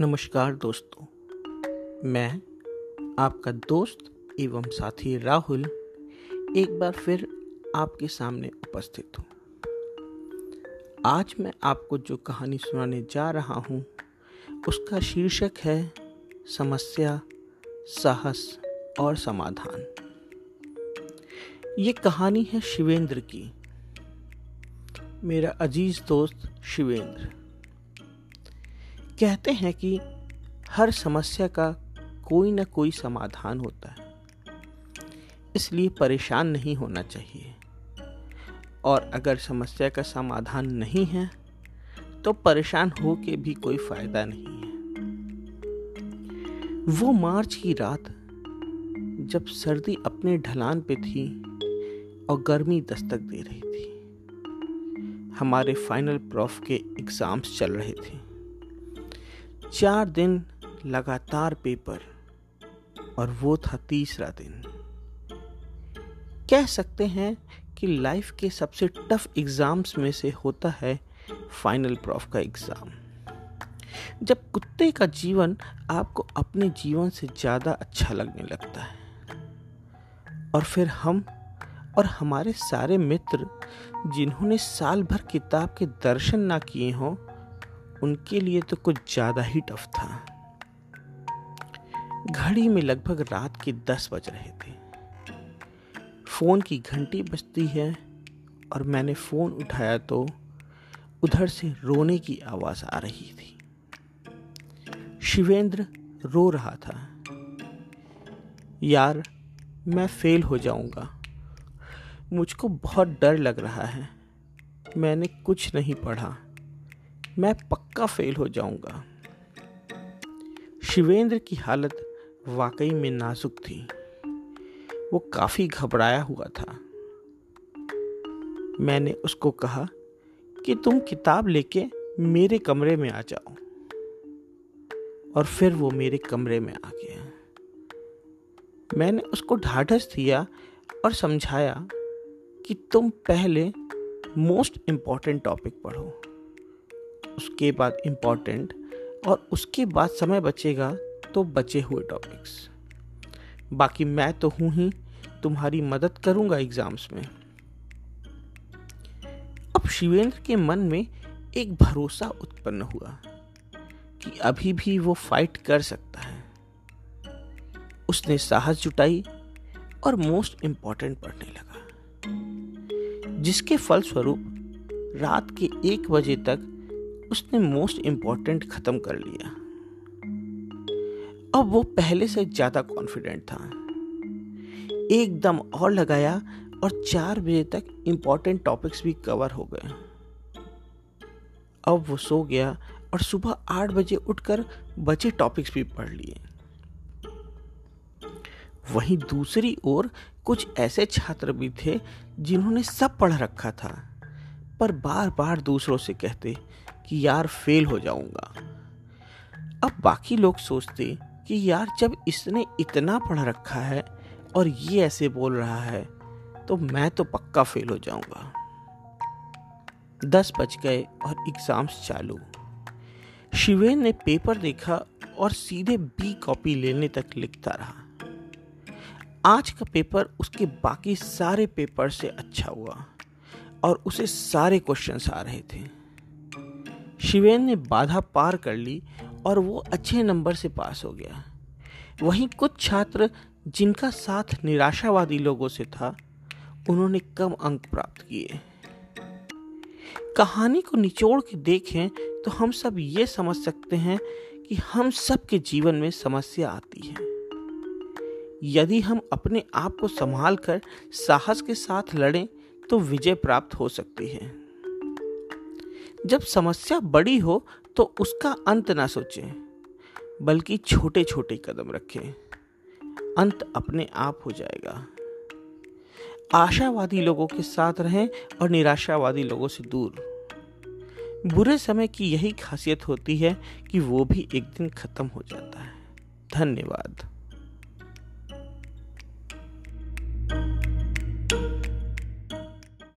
नमस्कार दोस्तों। मैं, आपका दोस्त एवं साथी राहुल, एक बार फिर आपके सामने उपस्थित हूँ। आज मैं आपको जो कहानी सुनाने जा रहा हूँ, उसका शीर्षक है, समस्या, साहस और समाधान। ये कहानी है शिवेंद्र की। मेरा अज़ीज़ दोस्त शिवेंद्र। कहते हैं कि हर समस्या का कोई ना कोई समाधान होता है। इसलिए परेशान नहीं होना चाहिए। और अगर समस्या का समाधान नहीं है तो परेशान हो के भी कोई फ़ायदा नहीं है। वो मार्च की रात, जब सर्दी अपने ढलान पे थी और गर्मी दस्तक दे रही थी। हमारे फाइनल प्रॉफ के एग्ज़ाम्स चल रहे थे। चार दिन लगातार पेपर और वो था तीसरा दिन। कह सकते हैं कि लाइफ के सबसे टफ एग्ज़ाम्स में से होता है फाइनल प्रॉफ का एग्ज़ाम। जब कुत्ते का जीवन आपको अपने जीवन से ज़्यादा अच्छा लगने लगता है, और फिर हम और हमारे सारे मित्र जिन्होंने साल भर किताब के दर्शन ना किए हों उनके लिए तो कुछ ज़्यादा ही टफ था। घड़ी में लगभग रात के दस बज रहे थे। फ़ोन की घंटी बजती है और मैंने फ़ोन उठाया तो उधर से रोने की आवाज़ आ रही थी। शिवेंद्र रो रहा था। यार, मैं फेल हो जाऊँगा। मुझको बहुत डर लग रहा है। मैंने कुछ नहीं पढ़ा। मैं पक्का फेल हो जाऊँगा। शिवेंद्र की हालत वाकई में नाजुक थी। वो काफ़ी घबराया हुआ था। मैंने उसको कहा कि तुम किताब लेके मेरे कमरे में आ जाओ। और फिर वो मेरे कमरे में आ गया। मैंने उसको ढाढ़स दिया और समझाया कि तुम पहले मोस्ट इंपॉर्टेंट टॉपिक पढ़ो। उसके बाद इंपॉर्टेंट और उसके बाद समय बचेगा तो बचे हुए टॉपिक्स बाकी मैं तो हूँ ही, तुम्हारी मदद करूँगा एग्ज़ाम्स में। अब शिवेंद्र के मन में एक भरोसा उत्पन्न हुआ कि अभी भी वो फाइट कर सकता है। उसने साहस जुटाई और मोस्ट इंपॉर्टेंट पढ़ने लगा, जिसके फलस्वरूप रात के एक बजे तक उसने मोस्ट इंपॉर्टेंट खत्म कर लिया। अब वो पहले से ज़्यादा कॉन्फिडेंट था। एकदम और लगाया और चार बजे तक इंपॉर्टेंट टॉपिक्स भी कवर हो गए। अब वो सो गया और सुबह आठ बजे उठकर बचे टॉपिक्स भी पढ़ लिए। वहीं दूसरी ओर कुछ ऐसे छात्र भी थे जिन्होंने सब पढ़ रखा था, पर बार बार दूसरों से कहते कि यार फेल हो जाऊँगा। अब बाकी लोग सोचते कि यार जब इसने इतना पढ़ रखा है और ये ऐसे बोल रहा है तो मैं तो पक्का फेल हो जाऊँगा। दस बज गए और एग्ज़ाम्स चालू। शिवेन ने पेपर देखा और सीधे बी कॉपी लेने तक लिखता रहा। आज का पेपर उसके बाकी सारे पेपर से अच्छा हुआ और उसे सारे क्वेश्चंस आ रहे थे। शिवेन ने बाधा पार कर ली और वो अच्छे नंबर से पास हो गया। वहीं कुछ छात्र जिनका साथ निराशावादी लोगों से था, उन्होंने कम अंक प्राप्त किए। कहानी को निचोड़ के देखें तो हम सब ये समझ सकते हैं कि हम सब के जीवन में समस्या आती है। यदि हम अपने आप को संभाल कर साहस के साथ लड़ें तो विजय प्राप्त हो सकती है। जब समस्या बड़ी हो तो उसका अंत ना सोचें, बल्कि छोटे छोटे कदम रखें। अंत अपने आप हो जाएगा। आशावादी लोगों के साथ रहें और निराशावादी लोगों से दूर। बुरे समय की यही खासियत होती है कि वो भी एक दिन खत्म हो जाता है। धन्यवाद।